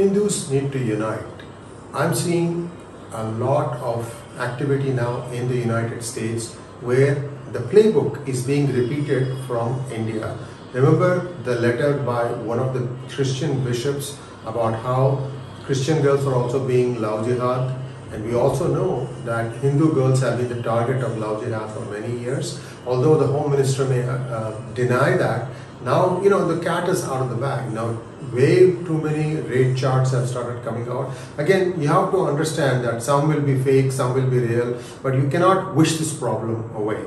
Hindus need to unite. I'm seeing a lot of activity now in the United States where the playbook is being repeated from India. Remember the letter by one of the Christian bishops about how Christian girls are also being love jihad and we also know that Hindu girls have been the target of love jihad for many years. Although the Home Minister may uh, uh, deny that, now, you know, the cat is out of the bag. Now, way too many rate charts have started coming out. Again, you have to understand that some will be fake, some will be real, but you cannot wish this problem away.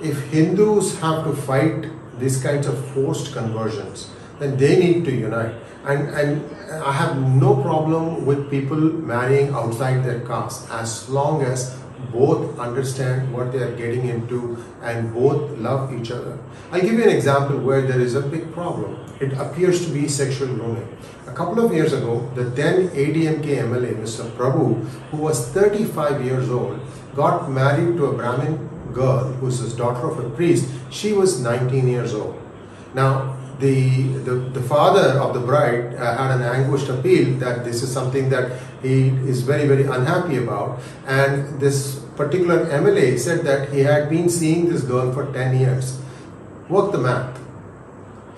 If Hindus have to fight these kinds of forced conversions, then they need to unite. And, and I have no problem with people marrying outside their caste as long as both understand what they are getting into and both love each other. I'll give you an example where there is a big problem. It appears to be sexual grooming. A couple of years ago, the then ADMK MLA, Mr. Prabhu, who was 35 years old, got married to a Brahmin girl who's the daughter of a priest. She was 19 years old. Now, the, the, the father of the bride uh, had an anguished appeal that this is something that he is very, very unhappy about. And this particular MLA said that he had been seeing this girl for 10 years. Work the math.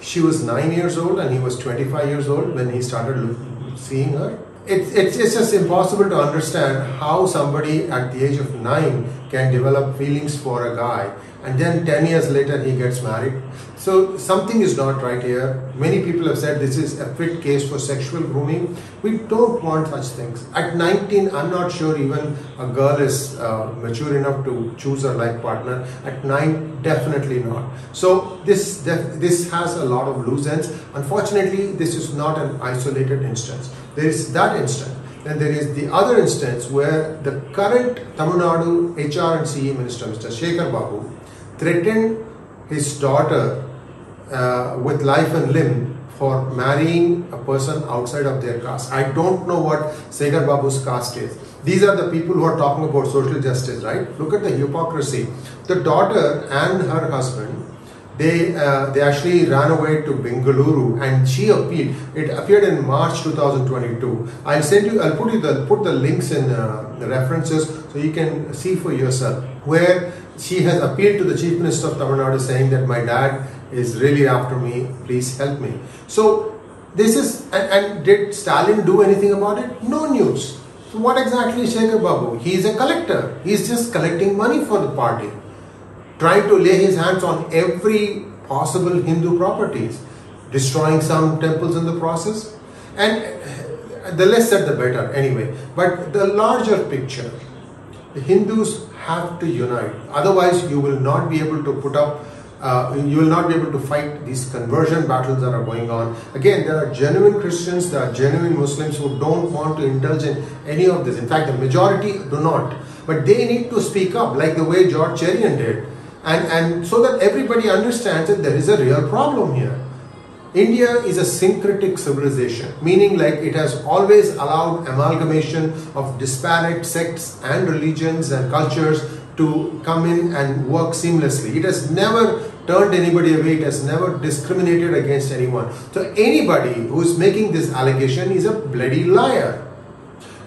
She was 9 years old and he was 25 years old when he started seeing her. It, it's, it's just impossible to understand how somebody at the age of 9 can develop feelings for a guy and then 10 years later he gets married. So something is not right here. Many people have said this is a fit case for sexual grooming. We don't want such things. At 19, I'm not sure even a girl is uh, mature enough to choose her life partner. At 9, definitely not. So this, this has a lot of loose ends. Unfortunately, this is not an isolated instance. There is that instance. Then there is the other instance where the current Tamil Nadu HR and CE Minister, Mr. Shekhar Babu, threatened his daughter uh, with life and limb for marrying a person outside of their caste. I don't know what Shekhar Babu's caste is. These are the people who are talking about social justice, right? Look at the hypocrisy. The daughter and her husband they uh, they actually ran away to Bengaluru and she appealed. It appeared in March 2022. I'll send you. I'll put you the put the links in uh, the references so you can see for yourself where she has appealed to the chief minister of Tamil Nadu saying that my dad is really after me. Please help me. So this is and, and did Stalin do anything about it? No news. So what exactly is Shekhar Babu? He is a collector. He is just collecting money for the party trying to lay his hands on every possible Hindu properties, destroying some temples in the process. And the less said, the better, anyway. But the larger picture, the Hindus have to unite. Otherwise, you will not be able to put up uh, you will not be able to fight these conversion battles that are going on. Again, there are genuine Christians, there are genuine Muslims who don't want to indulge in any of this. In fact, the majority do not. But they need to speak up, like the way George Cherian did and, and so that everybody understands that there is a real problem here. India is a syncretic civilization, meaning like it has always allowed amalgamation of disparate sects and religions and cultures to come in and work seamlessly. It has never turned anybody away, it has never discriminated against anyone. So anybody who is making this allegation is a bloody liar.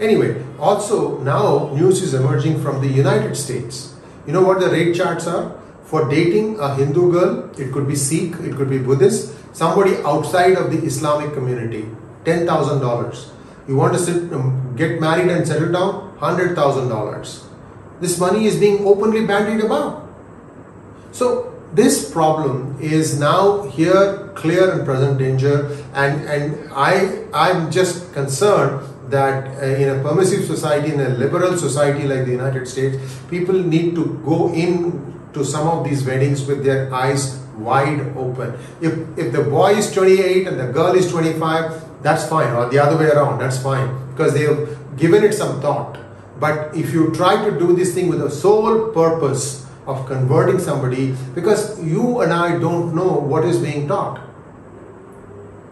Anyway, also now news is emerging from the United States. You know what the rate charts are? For dating a Hindu girl, it could be Sikh, it could be Buddhist, somebody outside of the Islamic community, $10,000. You want to sit, um, get married and settle down? $100,000. This money is being openly bandied about. So this problem is now here, clear and present danger, and, and I, I'm just concerned that uh, in a permissive society, in a liberal society like the United States, people need to go in to some of these weddings with their eyes wide open. If, if the boy is 28 and the girl is 25, that's fine, or the other way around, that's fine, because they have given it some thought. But if you try to do this thing with the sole purpose of converting somebody, because you and I don't know what is being taught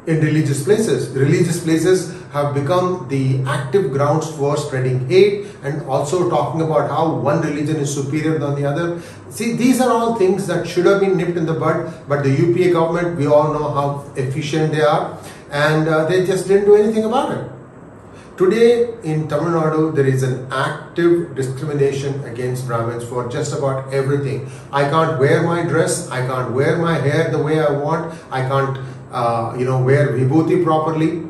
in religious places. Religious places have become the active grounds for spreading hate and also talking about how one religion is superior than the other. See, these are all things that should have been nipped in the bud, but the UPA government, we all know how efficient they are. and uh, they just didn't do anything about it. Today in Tamil Nadu, there is an active discrimination against Brahmins for just about everything. I can't wear my dress, I can't wear my hair the way I want, I can't, uh, you know, wear vibhuti properly.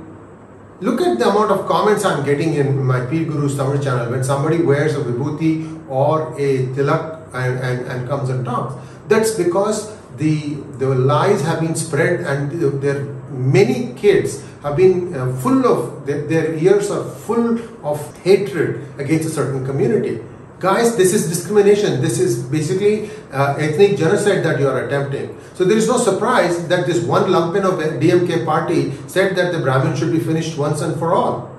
Look at the amount of comments I'm getting in my PGurus Tamil channel when somebody wears a vibhuti or a tilak and, and, and comes and talks. That's because the, the lies have been spread and there many kids have been uh, full of, their, their ears are full of hatred against a certain community. Guys, this is discrimination. This is basically uh, ethnic genocide that you are attempting. So there is no surprise that this one lumpen of DMK party said that the Brahmin should be finished once and for all.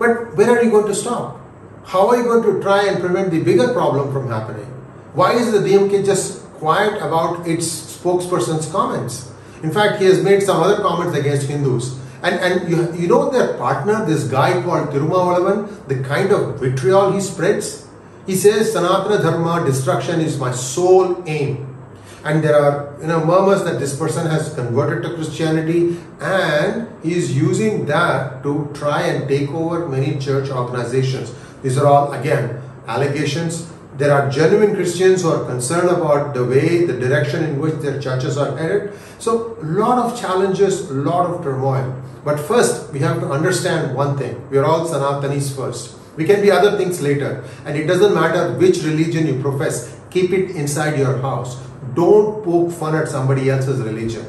But where are you going to stop? How are you going to try and prevent the bigger problem from happening? Why is the DMK just quiet about its spokesperson's comments? In fact, he has made some other comments against Hindus. And, and you, you know their partner, this guy called Tirumavalavan, the kind of vitriol he spreads? He says Sanatana Dharma destruction is my sole aim. And there are you know murmurs that this person has converted to Christianity and he is using that to try and take over many church organizations. These are all again allegations. There are genuine Christians who are concerned about the way, the direction in which their churches are headed. So, a lot of challenges, a lot of turmoil. But first, we have to understand one thing we are all Sanatanis first. We can be other things later. And it doesn't matter which religion you profess, keep it inside your house. Don't poke fun at somebody else's religion.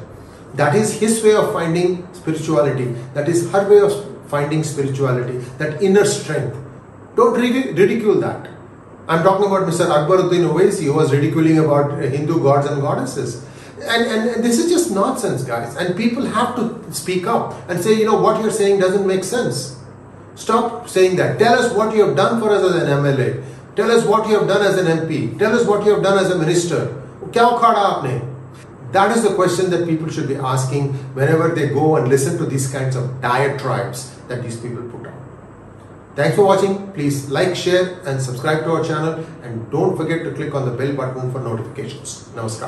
That is his way of finding spirituality. That is her way of finding spirituality. That inner strength. Don't ridicule that. I'm talking about Mr. Akbaruddin Owaisi who was ridiculing about Hindu gods and goddesses. And, and, and, this is just nonsense, guys. And people have to speak up and say, you know, what you're saying doesn't make sense. Stop saying that. Tell us what you have done for us as an MLA. Tell us what you have done as an MP. Tell us what you have done as a minister. That is the question that people should be asking whenever they go and listen to these kinds of diatribes that these people put out. Thanks for watching. Please like, share and subscribe to our channel and don't forget to click on the bell button for notifications. Namaskar.